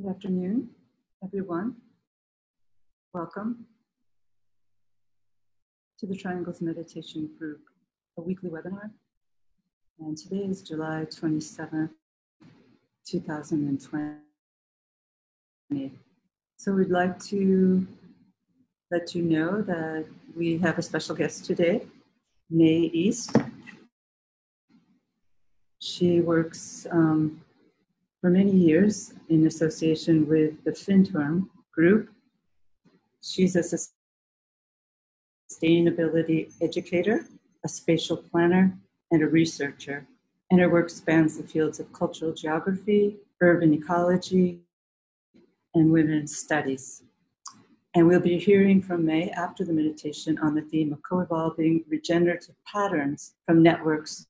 Good afternoon, everyone. Welcome to the Triangles Meditation Group, a weekly webinar. And today is July 27th, 2020. So we'd like to let you know that we have a special guest today, May East. She works um, for many years in association with the Findhorn group. She's a sustainability educator, a spatial planner, and a researcher. And her work spans the fields of cultural geography, urban ecology, and women's studies. And we'll be hearing from May after the meditation on the theme of co evolving regenerative patterns from networks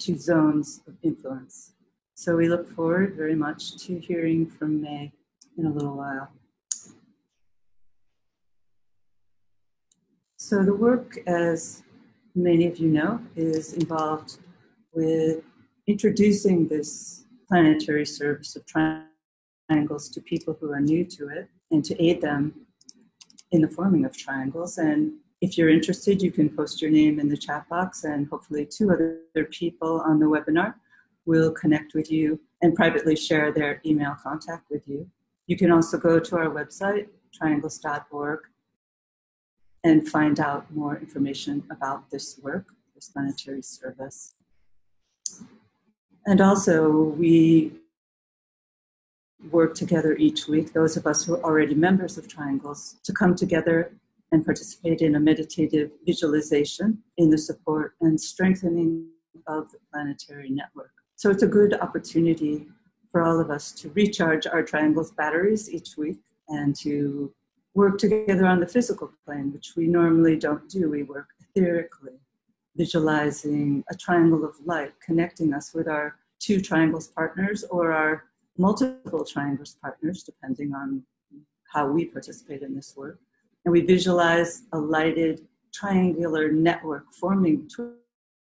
to zones of influence. So we look forward very much to hearing from May in a little while. So the work, as many of you know, is involved with introducing this planetary service of triangles to people who are new to it and to aid them in the forming of triangles. And if you're interested, you can post your name in the chat box, and hopefully, two other people on the webinar will connect with you and privately share their email contact with you. You can also go to our website, triangles.org, and find out more information about this work, this planetary service. And also, we work together each week, those of us who are already members of Triangles, to come together and participate in a meditative visualization in the support and strengthening of the planetary network. So it's a good opportunity for all of us to recharge our triangles batteries each week and to work together on the physical plane, which we normally don't do. We work etherically, visualizing a triangle of light connecting us with our two triangles partners or our multiple triangles partners, depending on how we participate in this work. And we visualize a lighted triangular network forming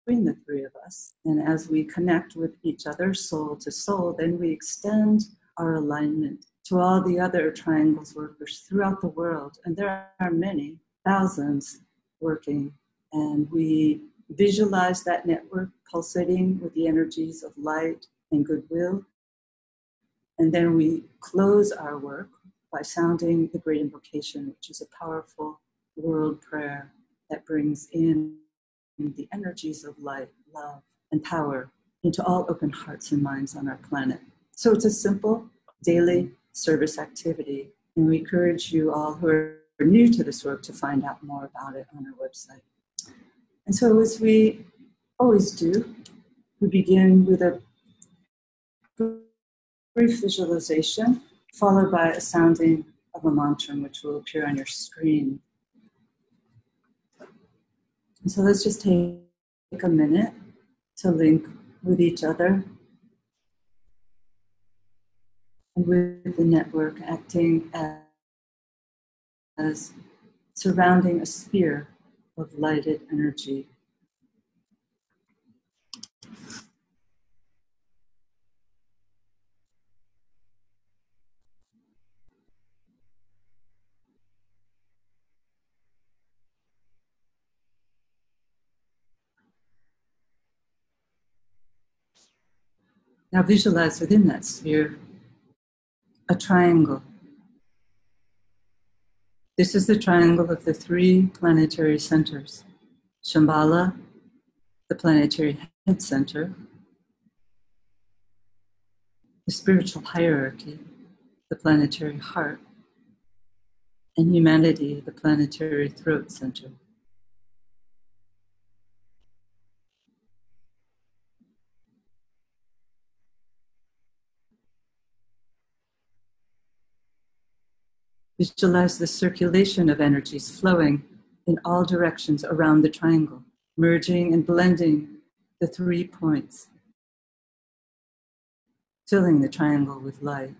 between the three of us. And as we connect with each other, soul to soul, then we extend our alignment to all the other triangles workers throughout the world. And there are many, thousands working. And we visualize that network pulsating with the energies of light and goodwill. And then we close our work by sounding the great invocation, which is a powerful world prayer that brings in the energies of light, love, and power into all open hearts and minds on our planet. So it's a simple daily service activity, and we encourage you all who are new to this work to find out more about it on our website. And so, as we always do, we begin with a brief visualization followed by a sounding of a mantra which will appear on your screen. And so let's just take a minute to link with each other and with the network acting as, as surrounding a sphere of lighted energy. Now visualize within that sphere a triangle. This is the triangle of the three planetary centers Shambhala, the planetary head center, the spiritual hierarchy, the planetary heart, and humanity, the planetary throat center. Visualize the circulation of energies flowing in all directions around the triangle, merging and blending the three points, filling the triangle with light.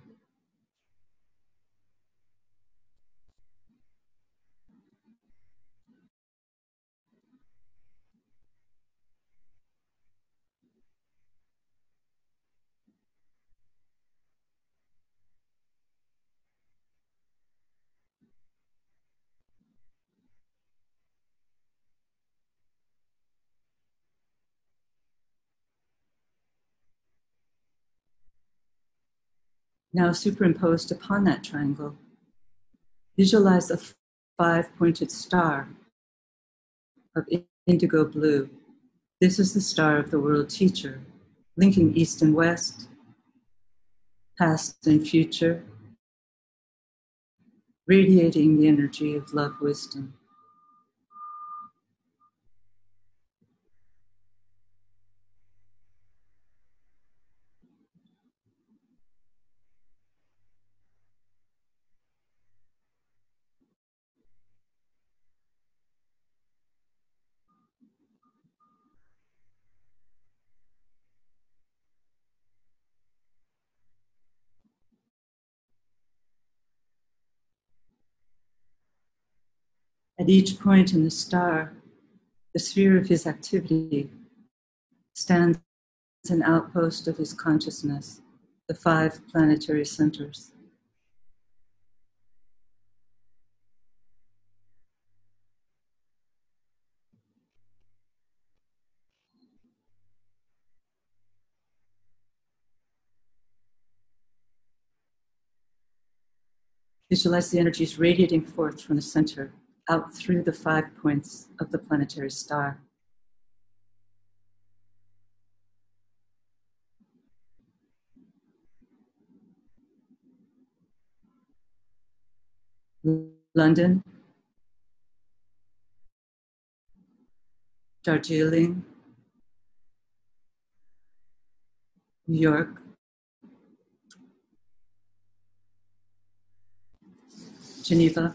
Now, superimposed upon that triangle, visualize a five pointed star of indigo blue. This is the star of the world teacher, linking east and west, past and future, radiating the energy of love wisdom. At each point in the star, the sphere of his activity stands as an outpost of his consciousness, the five planetary centers. Visualize the energies radiating forth from the center out through the five points of the planetary star. London, Darjeeling, New York, Geneva,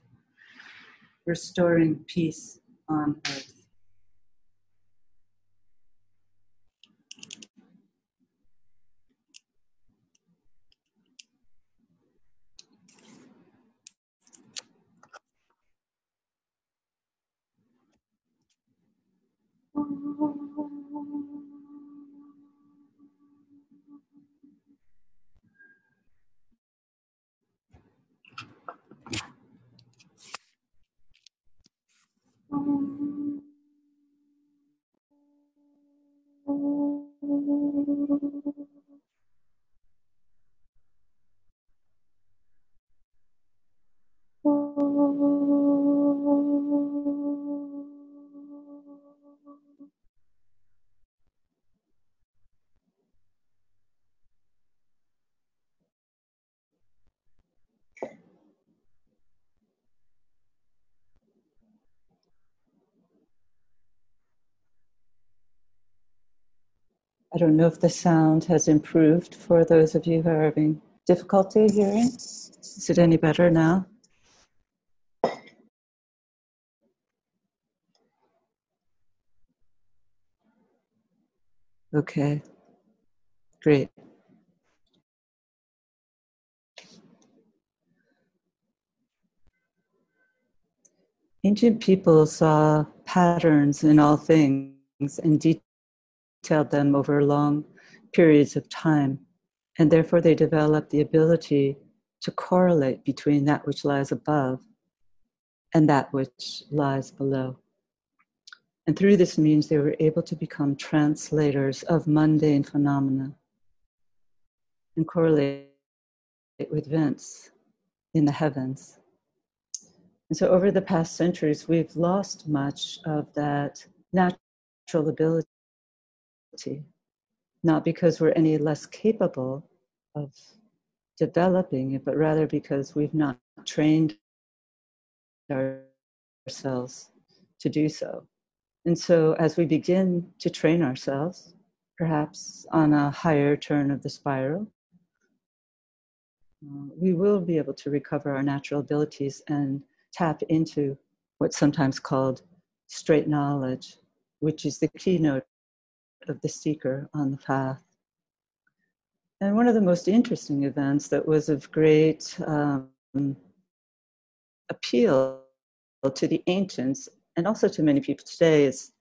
restoring peace on earth. I don't know if the sound has improved for those of you who are having difficulty hearing. Is it any better now? Okay, great. Ancient people saw patterns in all things and details detailed them over long periods of time, and therefore they developed the ability to correlate between that which lies above and that which lies below. And through this means they were able to become translators of mundane phenomena and correlate with events in the heavens. And so over the past centuries, we've lost much of that natural ability not because we're any less capable of developing it, but rather because we've not trained ourselves to do so. And so, as we begin to train ourselves, perhaps on a higher turn of the spiral, uh, we will be able to recover our natural abilities and tap into what's sometimes called straight knowledge, which is the keynote of the seeker on the path. And one of the most interesting events that was of great um, appeal to the ancients and also to many people today is,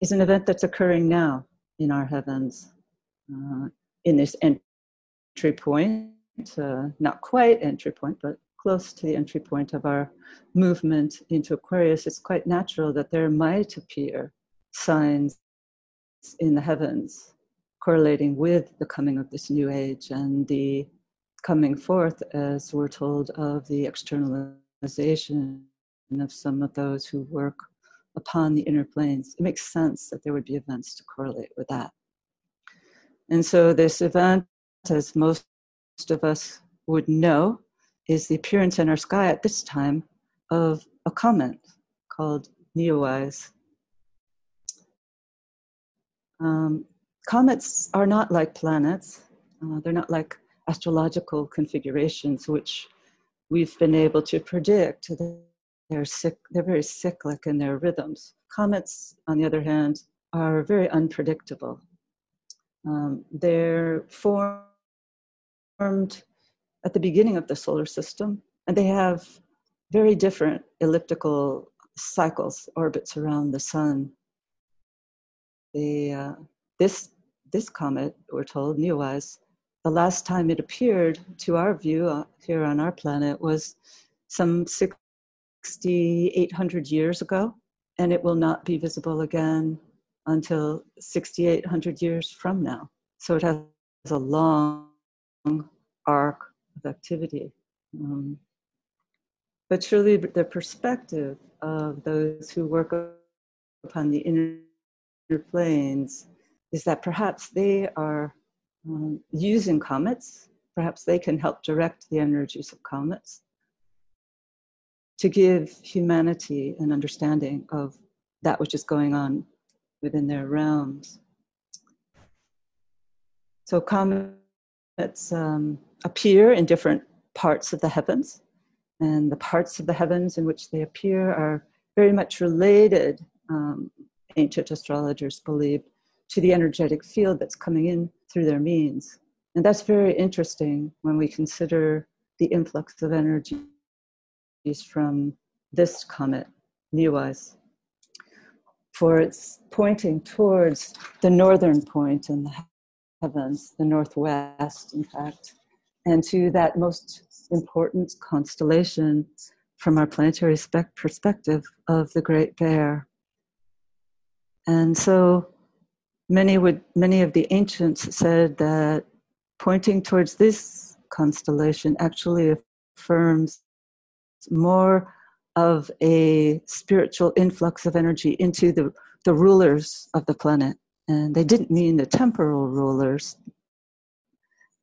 is an event that's occurring now in our heavens, uh, in this entry point, uh, not quite entry point, but close to the entry point of our movement into Aquarius, it's quite natural that there might appear signs in the heavens correlating with the coming of this new age and the coming forth, as we're told, of the externalization of some of those who work upon the inner planes. It makes sense that there would be events to correlate with that. And so, this event, as most of us would know, is the appearance in our sky at this time of a comet called Neowise. Um, comets are not like planets. Uh, they're not like astrological configurations, which we've been able to predict. They're, sick, they're very cyclic in their rhythms. Comets, on the other hand, are very unpredictable. Um, they're formed at the beginning of the solar system, and they have very different elliptical cycles, orbits around the sun. The, uh, this this comet, we're told, Neowise, the last time it appeared to our view uh, here on our planet was some 6,800 years ago, and it will not be visible again until 6,800 years from now. So it has a long arc of activity. Um, but surely the perspective of those who work upon the inner planes is that perhaps they are um, using comets, perhaps they can help direct the energies of comets to give humanity an understanding of that which is going on within their realms. So comets um, appear in different parts of the heavens, and the parts of the heavens in which they appear are very much related, um, ancient astrologers believed, to the energetic field that's coming in through their means. And that's very interesting when we consider the influx of energies from this comet, Neowise. For it's pointing towards the northern point in the heavens, the northwest, in fact, and to that most important constellation from our planetary spec- perspective of the Great Bear. And so many would many of the ancients said that pointing towards this constellation actually affirms more of a spiritual influx of energy into the, the rulers of the planet. And they didn't mean the temporal rulers,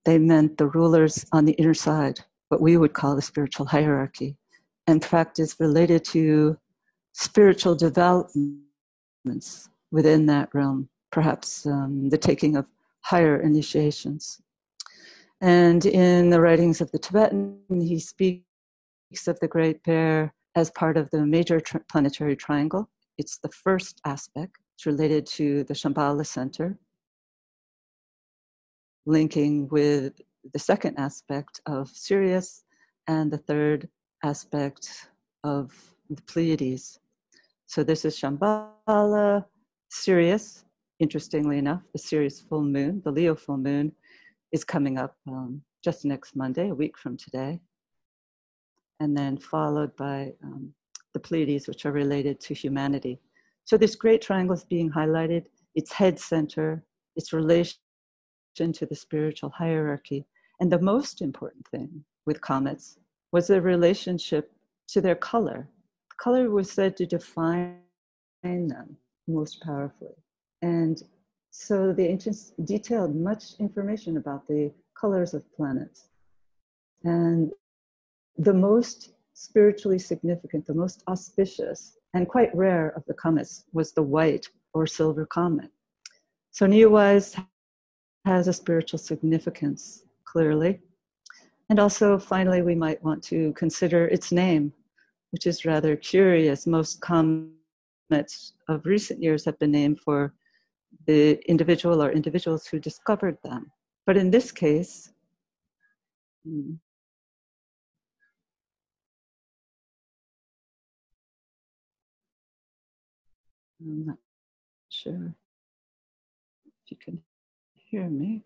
they meant the rulers on the inner side, what we would call the spiritual hierarchy. In fact, is related to spiritual developments within that realm perhaps um, the taking of higher initiations. And in the writings of the Tibetan, he speaks of the Great Bear as part of the major planetary triangle. It's the first aspect. It's related to the Shambhala Center, linking with the second aspect of Sirius and the third aspect of the Pleiades. So this is Shambhala, Sirius, interestingly enough, the Sirius full moon, the Leo full moon, is coming up um, just next Monday, a week from today. And then followed by um, the Pleiades, which are related to humanity. So this great triangle is being highlighted, its head center, its relation to the spiritual hierarchy. And the most important thing with comets was their relationship to their color. Color was said to define them most powerfully. And so the ancients detailed much information about the colors of planets. And the most spiritually significant, the most auspicious, and quite rare of the comets was the white or silver comet. So Neowise has a spiritual significance, clearly. And also, finally, we might want to consider its name, which is rather curious. Most comets of recent years have been named for the individual or individuals who discovered them. But in this case, hmm, I'm not sure if you can hear me.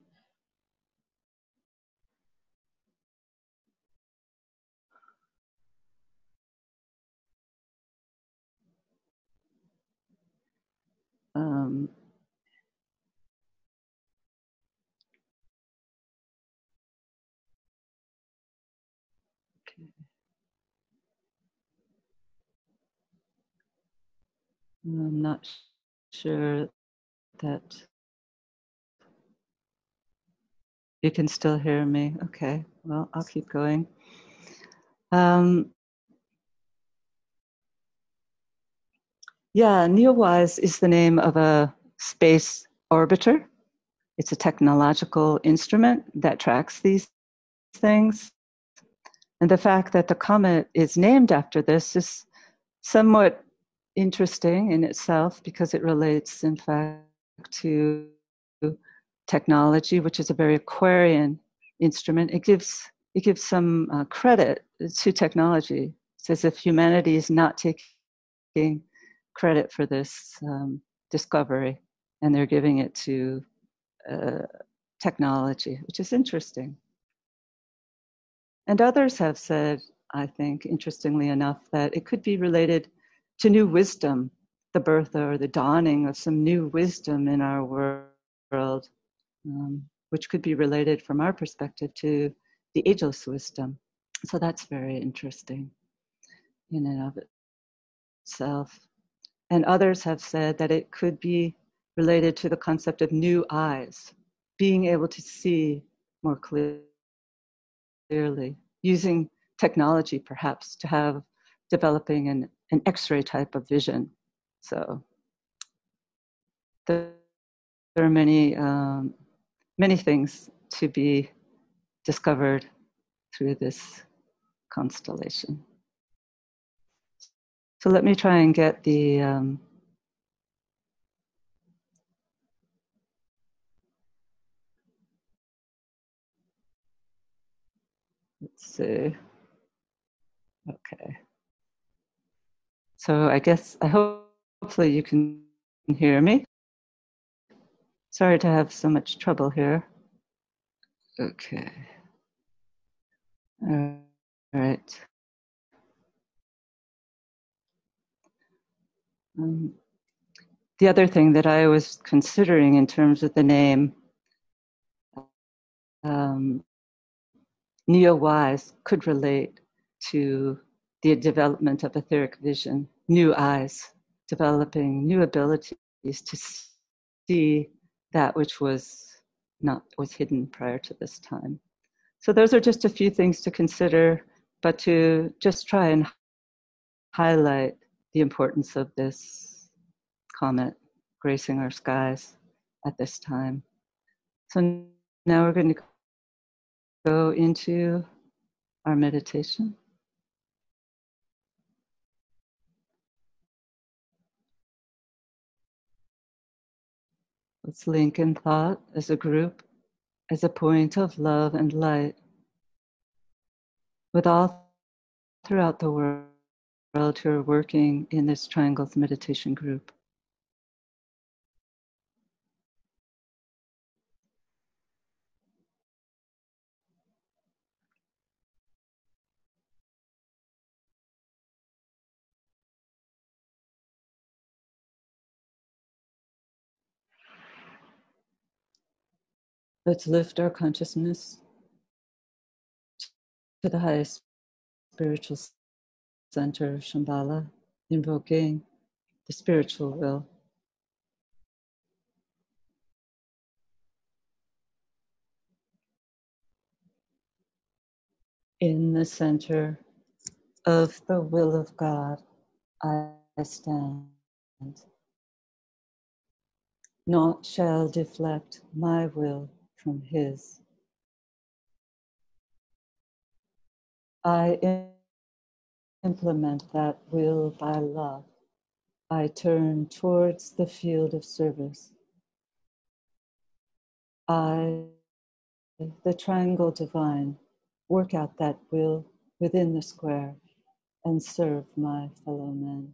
I'm not sure that you can still hear me. Okay, well, I'll keep going. Um, yeah, NEOWISE is the name of a space orbiter. It's a technological instrument that tracks these things. And the fact that the comet is named after this is somewhat interesting in itself because it relates, in fact, to technology, which is a very Aquarian instrument. It gives it gives some uh, credit to technology. It's as if humanity is not taking credit for this um, discovery, and they're giving it to uh, technology, which is interesting. And others have said, I think, interestingly enough, that it could be related to new wisdom, the birth or the dawning of some new wisdom in our world, um, which could be related from our perspective to the ageless wisdom. So that's very interesting in and of itself. And others have said that it could be related to the concept of new eyes, being able to see more clearly, using technology perhaps to have developing an an X-ray type of vision. So there, are many um, many things to be discovered through this constellation. So let me try and get the um, let's see. Okay. So I guess I hope hopefully you can hear me. Sorry to have so much trouble here. Okay. All right. Um, the other thing that I was considering in terms of the name um, NEOWISE could relate to the development of etheric vision, new eyes, developing new abilities to see that which was not was hidden prior to this time. So those are just a few things to consider, but to just try and highlight the importance of this comet gracing our skies at this time. So now we're going to go into our meditation. Let's link in thought as a group, as a point of love and light with all throughout the world who are working in this Triangles Meditation group. Let's lift our consciousness to the highest spiritual center of Shambhala, invoking the spiritual will. In the center of the will of God, I stand. Naught shall deflect my will from His. I implement that will by love. I turn towards the field of service. I the triangle divine, work out that will within the square and serve my fellow men.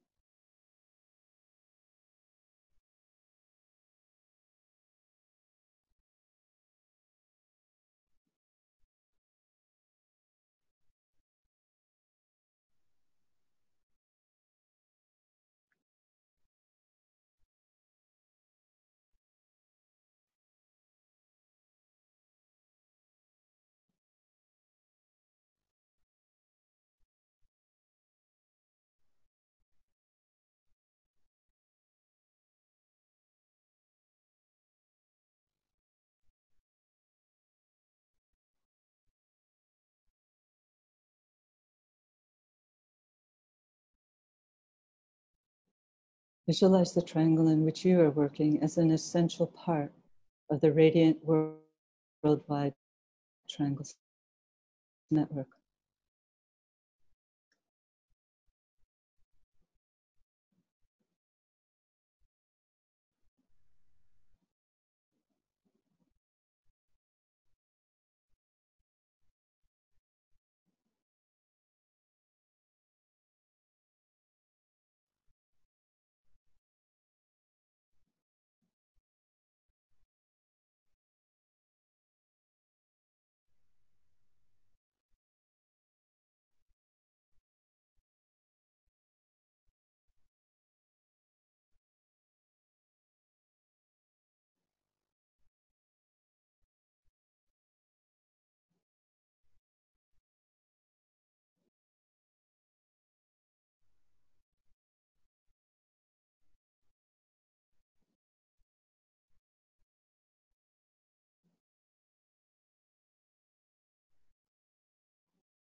Visualize the triangle in which you are working as an essential part of the radiant worldwide triangles network.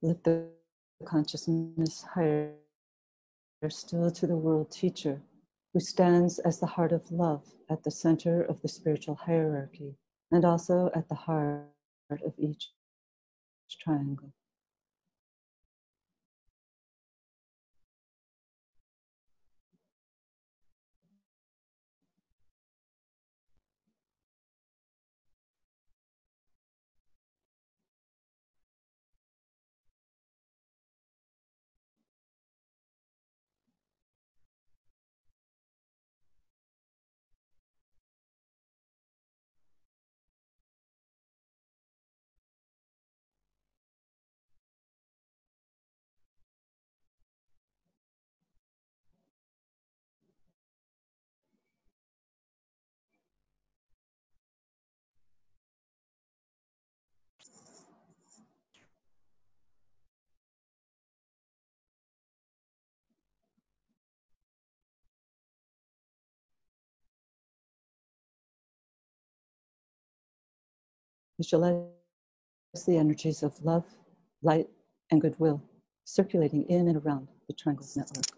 Lift the consciousness higher still to the world teacher who stands as the heart of love at the center of the spiritual hierarchy and also at the heart of each triangle. Visualize the energies of love, light, and goodwill circulating in and around the Triangles Network.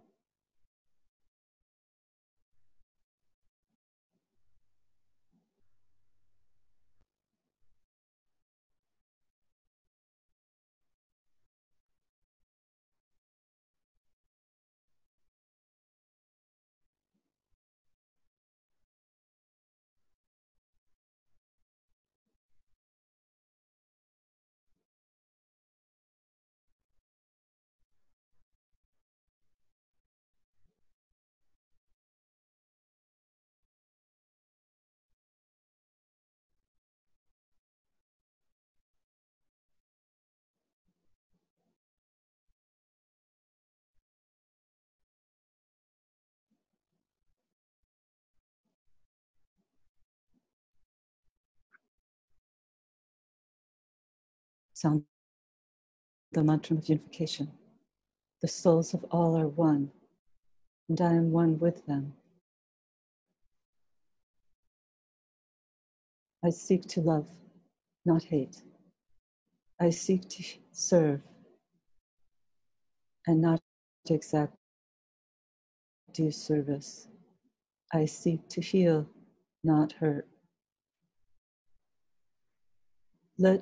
Sound the mantra of unification. The souls of all are one, and I am one with them. I seek to love, not hate. I seek to serve and not to exact due service. I seek to heal, not hurt. Let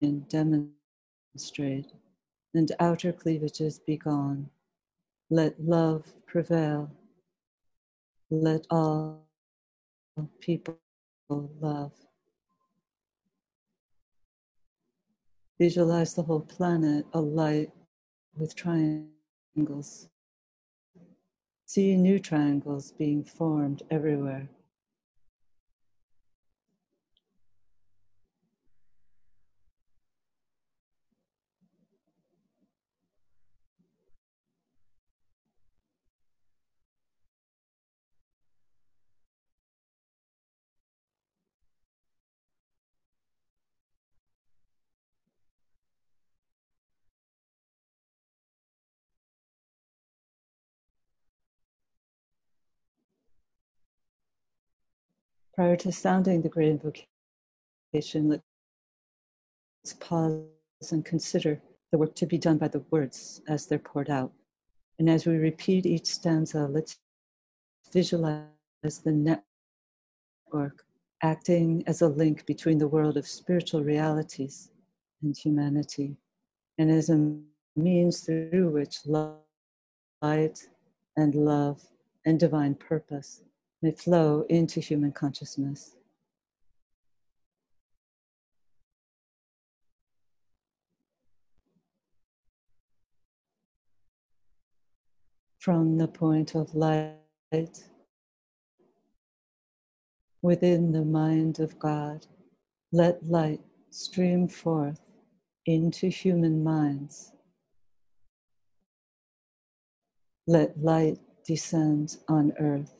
demonstrate, and outer cleavages be gone. Let love prevail. Let all people love. Visualize the whole planet alight with triangles. See new triangles being formed everywhere. Prior to sounding the great invocation, let's pause and consider the work to be done by the words as they're poured out. And as we repeat each stanza, let's visualize the network acting as a link between the world of spiritual realities and humanity, and as a means through which light and love and divine purpose may flow into human consciousness. From the point of light within the mind of God, let light stream forth into human minds. Let light descend on earth.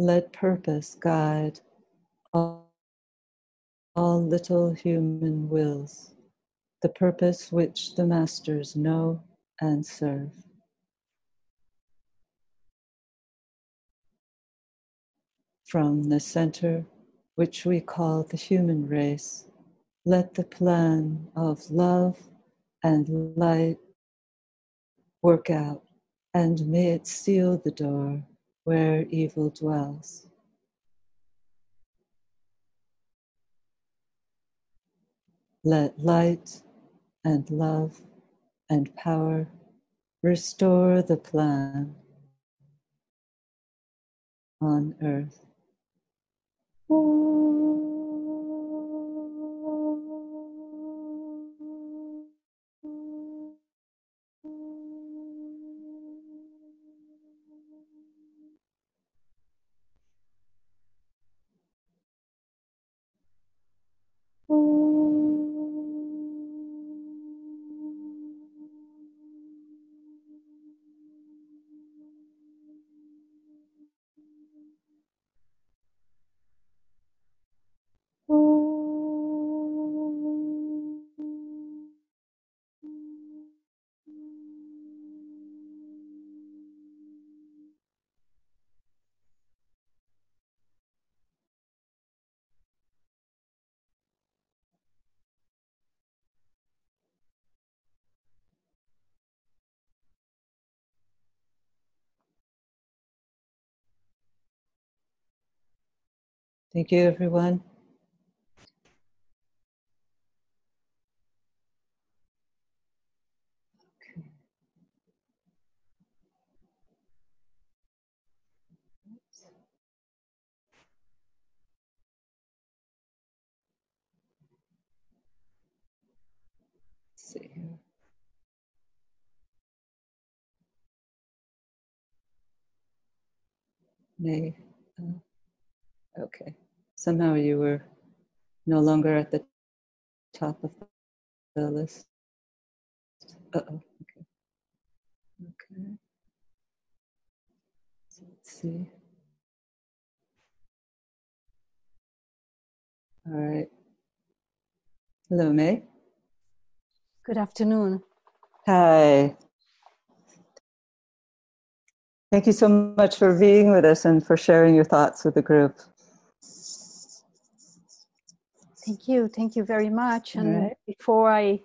let purpose guide all, all little human wills, the purpose which the masters know and serve. From the center, which we call the human race, let the plan of love and light work out, and may it seal the door where evil dwells. Let light and love and power restore the plan on earth. Thank you, everyone. Okay. See. Nay. Uh, Okay. Somehow you were no longer at the top of the list. Uh oh. Okay. Okay. So let's see. All right. Hello, May. Good afternoon. Hi. Thank you so much for being with us and for sharing your thoughts with the group. Thank you. Thank you very much. And right. before I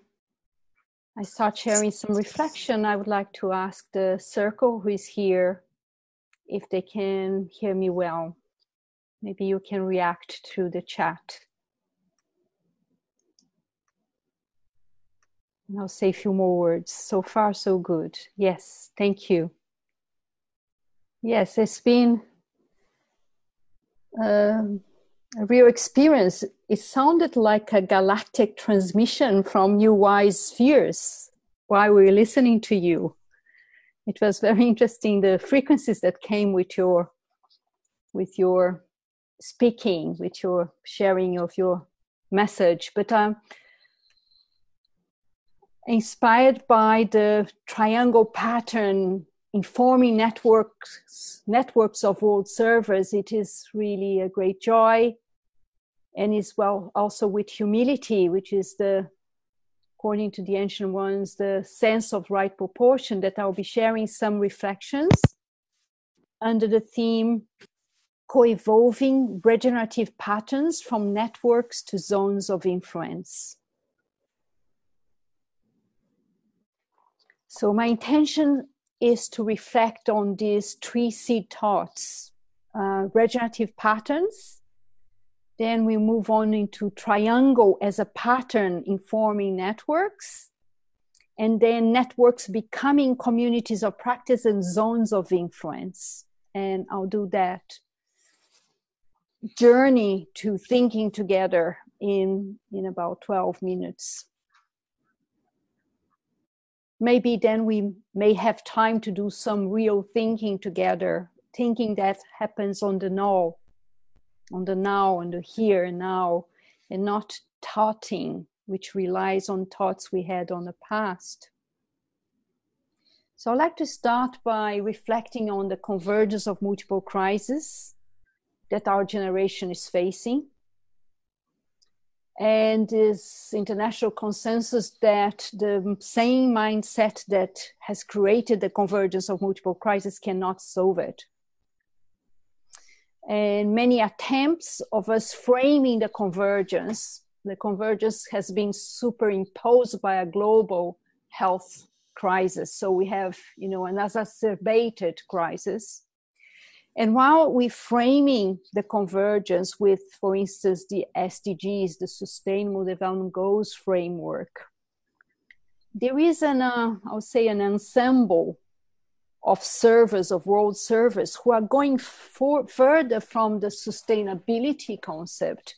I start sharing some reflection, I would like to ask the circle who is here if they can hear me well. Maybe you can react through the chat. And I'll say a few more words. So far, so good. Yes, thank you. Yes, it's been um, a real experience. It sounded like a galactic transmission from New Wise spheres while we were listening to you. It was very interesting the frequencies that came with your with your speaking, with your sharing of your message. But um, inspired by the triangle pattern informing networks networks of world servers. It is really a great joy and is well also with humility which is the according to the ancient ones the sense of right proportion that i'll be sharing some reflections under the theme co-evolving regenerative patterns from networks to zones of influence. So my intention is to reflect on these three seed thoughts uh, regenerative patterns. Then we move on into triangle as a pattern informing networks. And then networks becoming communities of practice and zones of influence. And I'll do that journey to thinking together in, in about 12 minutes maybe then we may have time to do some real thinking together thinking that happens on the now on the now on the here and now and not thoughting which relies on thoughts we had on the past. So i'd like to start by reflecting on the convergence of multiple crises that our generation is facing and this international consensus that the same mindset that has created the convergence of multiple crises cannot solve it. And many attempts of us framing the convergence, the convergence has been superimposed by a global health crisis. So we have, you know, an exacerbated crisis. And while we're framing the convergence with, for instance, the SDGs, the Sustainable Development Goals framework, there is an, uh, I would say, an ensemble of servers, of world servers, who are going for, further from the sustainability concept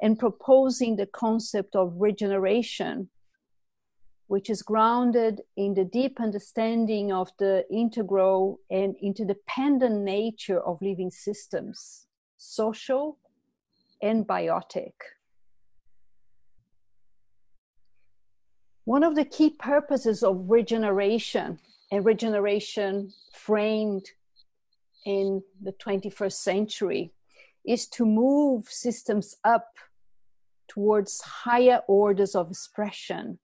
and proposing the concept of regeneration which is grounded in the deep understanding of the integral and interdependent nature of living systems, social and biotic. One of the key purposes of regeneration, and regeneration framed in the 21st century, is to move systems up towards higher orders of expression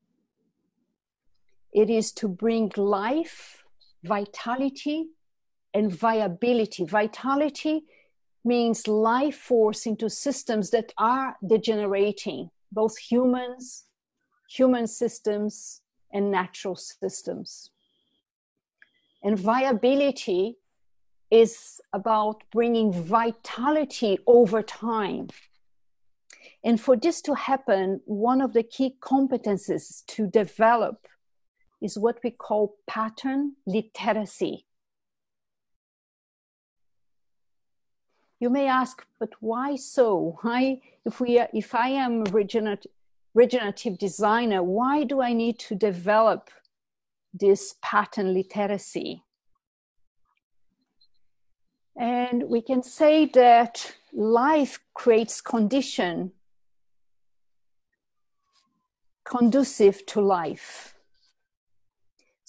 it is to bring life, vitality, and viability. Vitality means life force into systems that are degenerating, both humans, human systems, and natural systems. And viability is about bringing vitality over time. And for this to happen, one of the key competences to develop is what we call pattern literacy. You may ask, but why so? Why, if we, if I am regenerative, regenerative designer, why do I need to develop this pattern literacy? And we can say that life creates condition conducive to life.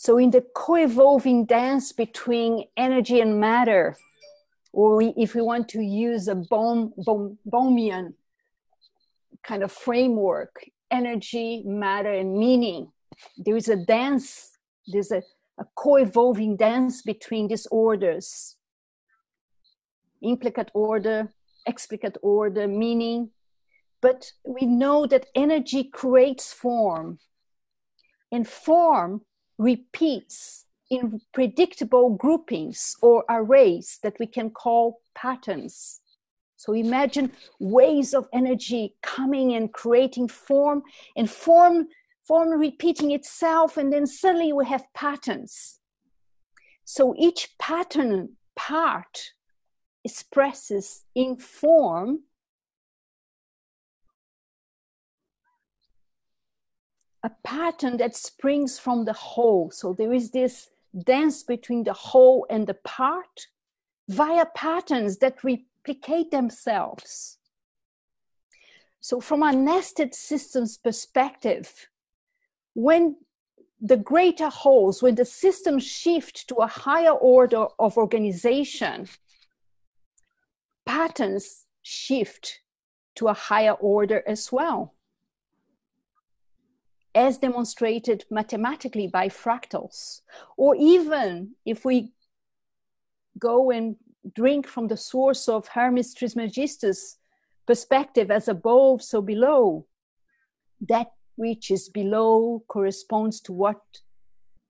So, in the co evolving dance between energy and matter, or if we want to use a Bohm, Bohm, Bohmian kind of framework, energy, matter, and meaning, there is a dance, there's a, a co evolving dance between these orders implicate order, explicate order, meaning. But we know that energy creates form, and form repeats in predictable groupings or arrays that we can call patterns. So imagine waves of energy coming and creating form and form form repeating itself and then suddenly we have patterns. So each pattern part expresses in form a pattern that springs from the whole. So there is this dance between the whole and the part via patterns that replicate themselves. So, from a nested systems perspective, when the greater wholes, when the systems shift to a higher order of organization, patterns shift to a higher order as well as demonstrated mathematically by fractals. Or even if we go and drink from the source of Hermes Trismegistus perspective as above, so below, that which is below corresponds to what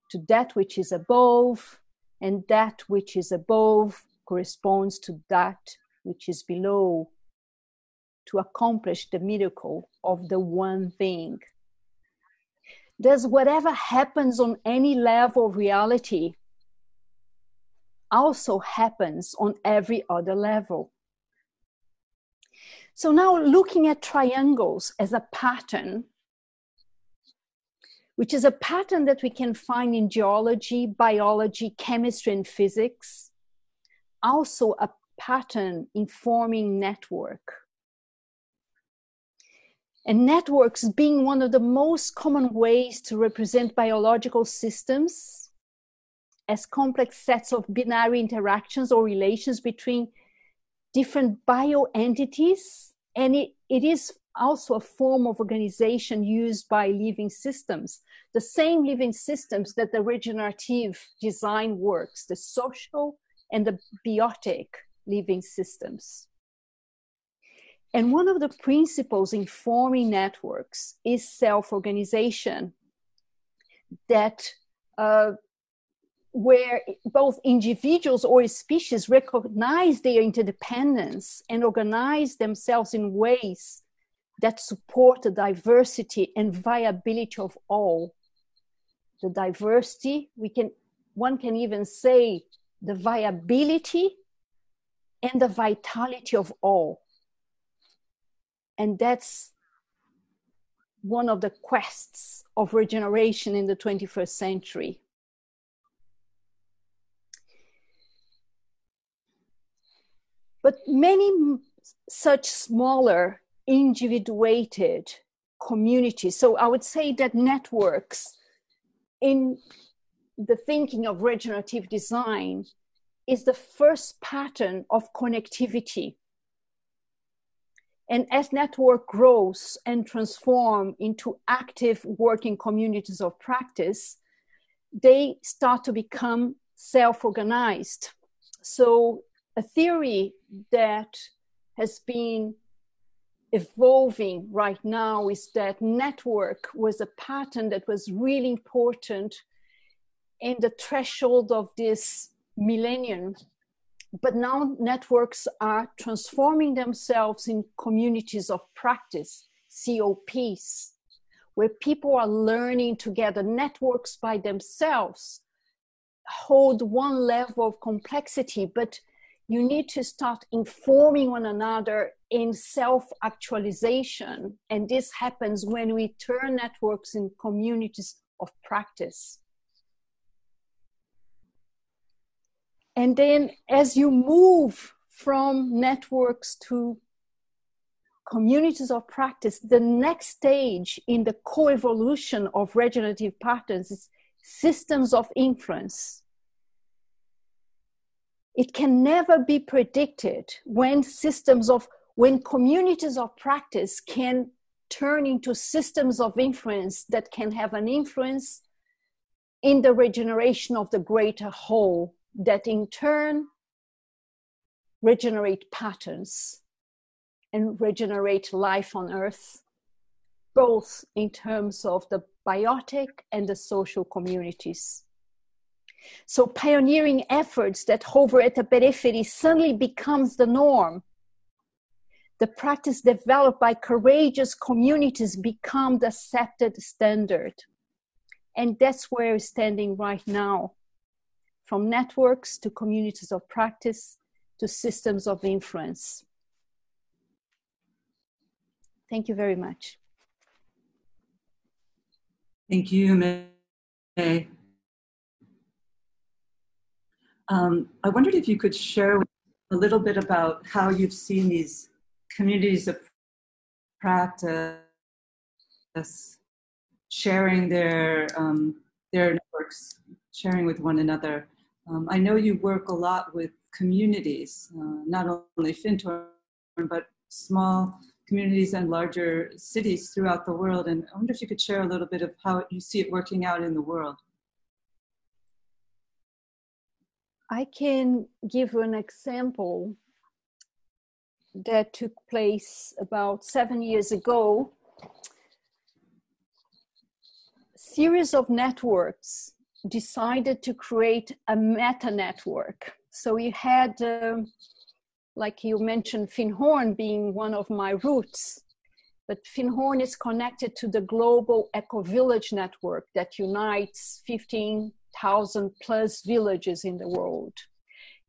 to that which is above, and that which is above corresponds to that which is below to accomplish the miracle of the one thing does whatever happens on any level of reality also happens on every other level. So now looking at triangles as a pattern, which is a pattern that we can find in geology, biology, chemistry, and physics, also a pattern informing network and networks being one of the most common ways to represent biological systems as complex sets of binary interactions or relations between different bio entities. And it, it is also a form of organization used by living systems, the same living systems that the regenerative design works, the social and the biotic living systems. And one of the principles in forming networks is self organization that uh, where both individuals or species recognize their interdependence and organize themselves in ways that support the diversity and viability of all. The diversity, we can, one can even say the viability and the vitality of all. And that's one of the quests of regeneration in the 21st century. But many such smaller, individuated communities, so I would say that networks in the thinking of regenerative design is the first pattern of connectivity. And as network grows and transform into active working communities of practice, they start to become self-organized. So a theory that has been evolving right now is that network was a pattern that was really important in the threshold of this millennium. But now networks are transforming themselves in communities of practice, COPs, where people are learning together. Networks by themselves hold one level of complexity, but you need to start informing one another in self actualization. And this happens when we turn networks in communities of practice. And then as you move from networks to communities of practice, the next stage in the co-evolution of regenerative patterns is systems of influence it can never be predicted when systems of when communities of practice can turn into systems of influence that can have an influence in the regeneration of the greater whole that in turn regenerate patterns and regenerate life on earth both in terms of the biotic and the social communities so pioneering efforts that hover at the periphery suddenly becomes the norm. The practice developed by courageous communities become the accepted standard. And that's where we're standing right now. From networks to communities of practice to systems of influence. Thank you very much. Thank you, May. Um, I wondered if you could share a little bit about how you've seen these communities of practice sharing their um, their networks, sharing with one another. Um, I know you work a lot with communities, uh, not only Findhorn, but small communities and larger cities throughout the world. And I wonder if you could share a little bit of how you see it working out in the world. I can give an example that took place about seven years ago. Series of networks decided to create a meta network. So you had, um, like you mentioned, Findhorn being one of my roots, but Findhorn is connected to the global eco village network that unites 15 thousand plus villages in the world.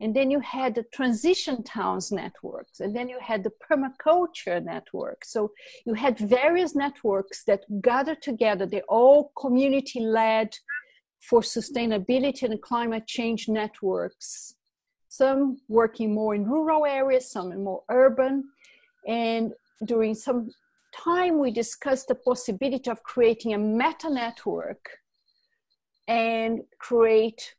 And then you had the transition towns networks, and then you had the permaculture network. So you had various networks that gathered together. They're all community led for sustainability and climate change networks. Some working more in rural areas, some in more urban. And during some time, we discussed the possibility of creating a meta network and create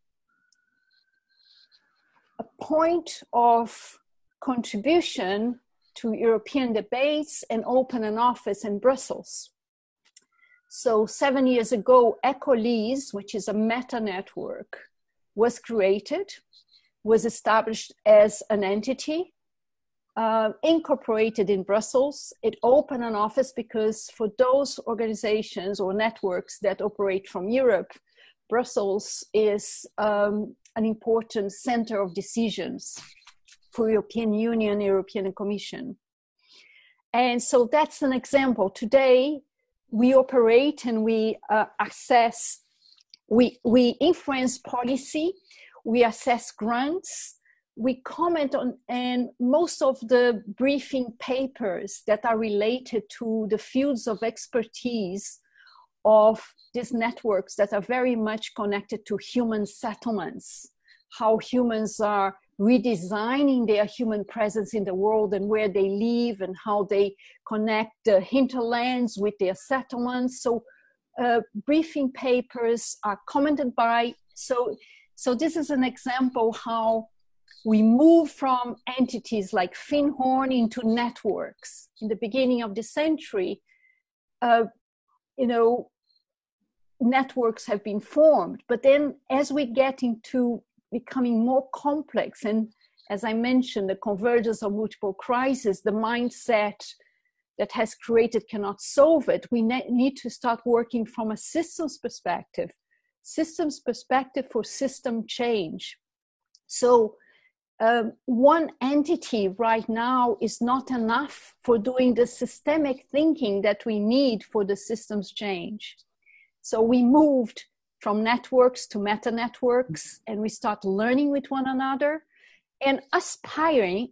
a point of contribution to European debates and open an office in Brussels. So, seven years ago, ECOLISE, which is a meta network, was created, was established as an entity, uh, incorporated in Brussels. It opened an office because for those organizations or networks that operate from Europe, Brussels is um, an important center of decisions for European Union, European Commission. And so that's an example. Today, we operate and we uh, assess, we, we influence policy, we assess grants, we comment on, and most of the briefing papers that are related to the fields of expertise of these networks that are very much connected to human settlements, how humans are redesigning their human presence in the world and where they live and how they connect the hinterlands with their settlements. So, uh, briefing papers are commented by. So, so this is an example how we move from entities like Findhorn into networks. In the beginning of the century, uh, you know, networks have been formed. But then as we get into becoming more complex and as I mentioned, the convergence of multiple crises, the mindset that has created cannot solve it. We ne- need to start working from a systems perspective, systems perspective for system change. So, um, one entity right now is not enough for doing the systemic thinking that we need for the systems change. So, we moved from networks to meta networks and we start learning with one another and aspiring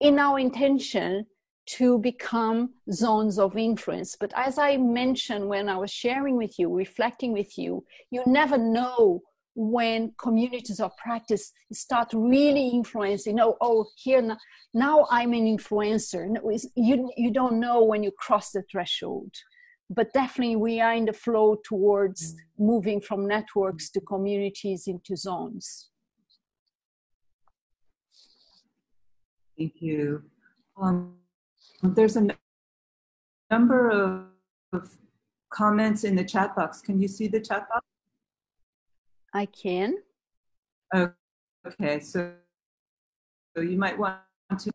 in our intention to become zones of influence. But as I mentioned when I was sharing with you, reflecting with you, you never know when communities of practice start really influencing. Oh, oh, here now, now I'm an influencer. You you don't know when you cross the threshold but definitely we are in the flow towards moving from networks to communities into zones. Thank you. Um, there's a number of, of comments in the chat box. Can you see the chat box? I can. Okay, so, so you might want to,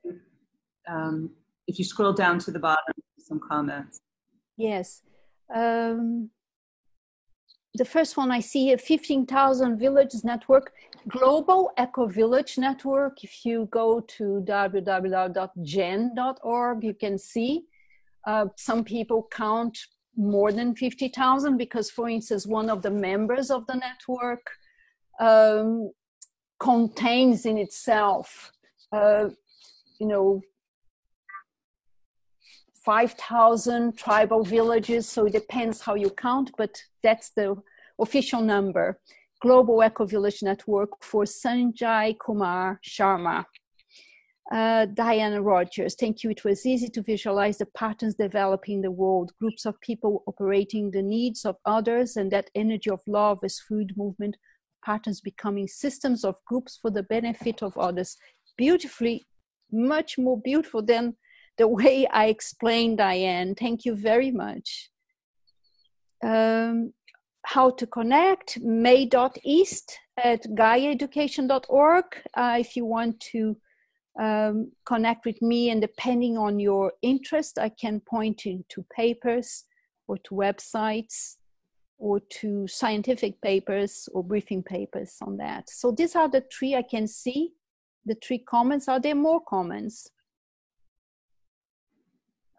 um, if you scroll down to the bottom, some comments. Yes. Um, the first one I see a 15,000 villages network, global eco village network. If you go to www.gen.org, you can see uh, some people count more than 50,000 because, for instance, one of the members of the network um, contains in itself, uh, you know, 5,000 tribal villages, so it depends how you count, but that's the official number. Global Eco Village Network for Sanjay Kumar Sharma. Uh, Diana Rogers, thank you. It was easy to visualize the patterns developing the world, groups of people operating the needs of others, and that energy of love as food movement patterns becoming systems of groups for the benefit of others. Beautifully, much more beautiful than the way I explained, Diane. Thank you very much. Um, how to connect, may.east at gaiaeducation.org uh, if you want to um, connect with me and depending on your interest, I can point you to papers or to websites or to scientific papers or briefing papers on that. So these are the three I can see. The three comments. Are there more comments?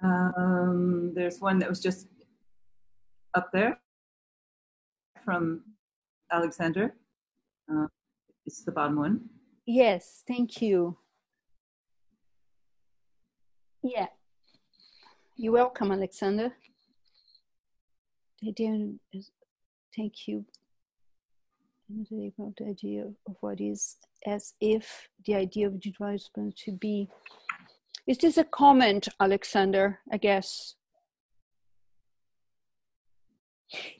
Um, there's one that was just up there from Alexander. Uh, it's the bottom one. Yes, thank you. Yeah. You're welcome, Alexander. Thank you. About the idea of what is as if the idea of development to be is this a comment, Alexander? I guess.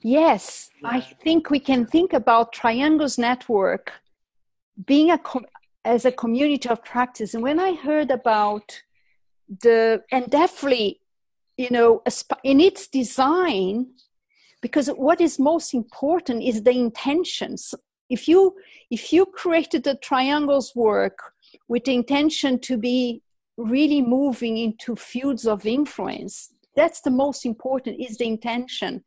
Yes. I think we can think about Triangles Network being a com- as a community of practice. And when I heard about the and definitely, you know, in its design, because what is most important is the intentions. If you if you created the Triangles work with the intention to be really moving into fields of influence. That's the most important is the intention.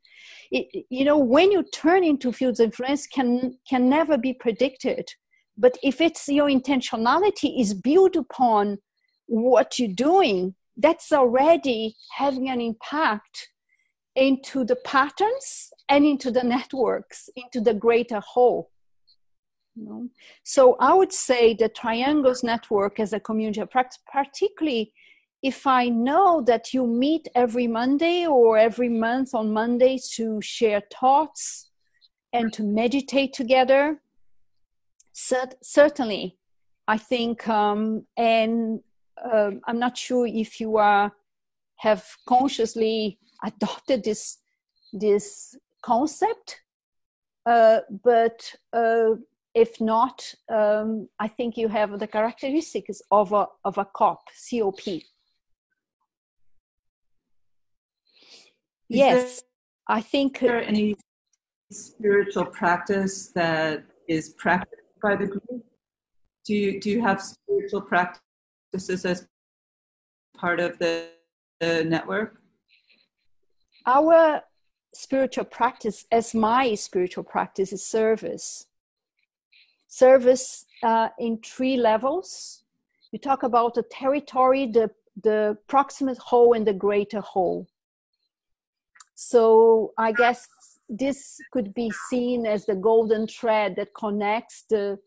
It, you know when you turn into fields of influence can can never be predicted. But if it's your intentionality is built upon what you're doing that's already having an impact into the patterns and into the networks into the greater whole you know? so i would say the triangles network as a community of practice particularly if I know that you meet every Monday or every month on Mondays to share thoughts and to meditate together, cert- certainly, I think, um, and uh, I'm not sure if you are have consciously adopted this this concept, uh, but uh, if not, um, I think you have the characteristics of a of a COP, COP. Is yes i think Is there any spiritual practice that is practiced by the group? Do you do you have spiritual practices as part of the, the network? Our spiritual practice as my spiritual practice is service service uh, in three levels you talk about the territory the the proximate whole and the greater whole so I guess this could be seen as the golden thread that connects the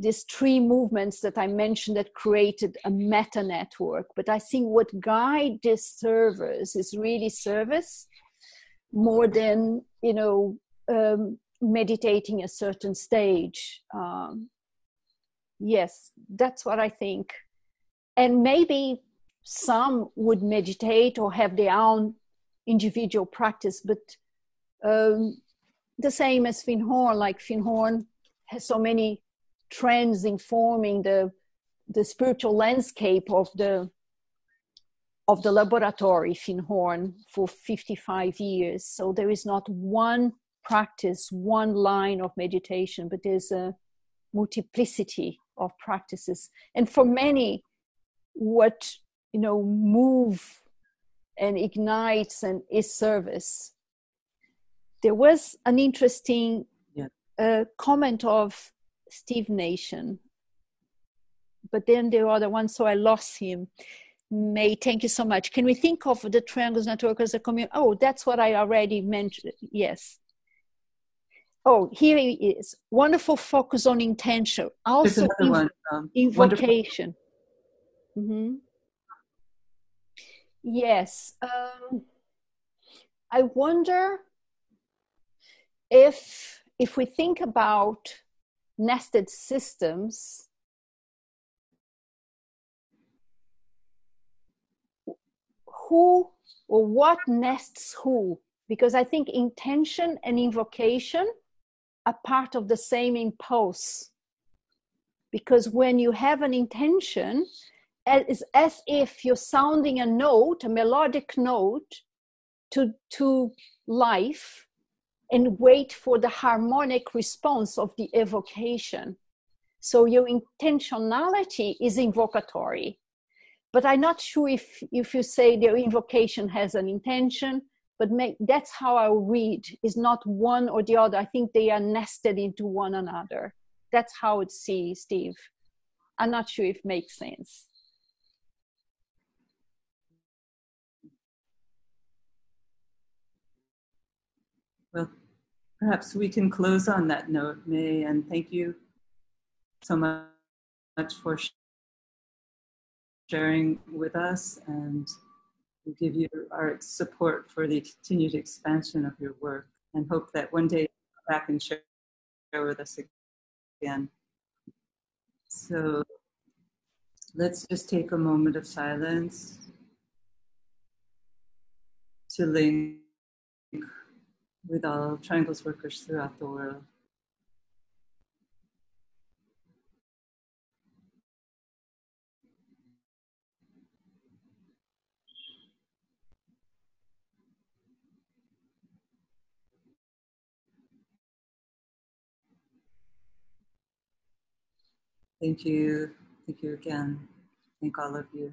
these three movements that I mentioned that created a meta network. But I think what guide this service is really service more than you know um, meditating a certain stage. Um, yes, that's what I think. And maybe some would meditate or have their own individual practice, but um, the same as Findhorn, like Findhorn has so many trends informing the the spiritual landscape of the of the laboratory Findhorn for 55 years. So there is not one practice, one line of meditation, but there's a multiplicity of practices. And for many, what you know move and ignites and is service. There was an interesting yeah. uh, comment of Steve Nation, but then there are the ones, so I lost him. May, thank you so much. Can we think of the Triangles Network as a community? Oh, that's what I already mentioned. Yes. Oh, here he is. Wonderful focus on intention. Also, inv- one, um, invocation. Mm-hmm. Yes. Um, I wonder if if we think about nested systems, who or what nests who? Because I think intention and invocation are part of the same impulse. Because when you have an intention, it's as if you're sounding a note, a melodic note to, to life and wait for the harmonic response of the evocation. So your intentionality is invocatory. But I'm not sure if, if you say the invocation has an intention, but make, that's how I read. Is not one or the other. I think they are nested into one another. That's how it sees Steve. I'm not sure if it makes sense. Well, perhaps we can close on that note, May, and thank you so much for sharing with us and give you our support for the continued expansion of your work and hope that one day you'll back and share with us again. So let's just take a moment of silence to link with all triangles workers throughout the world. Thank you. Thank you again. Thank all of you.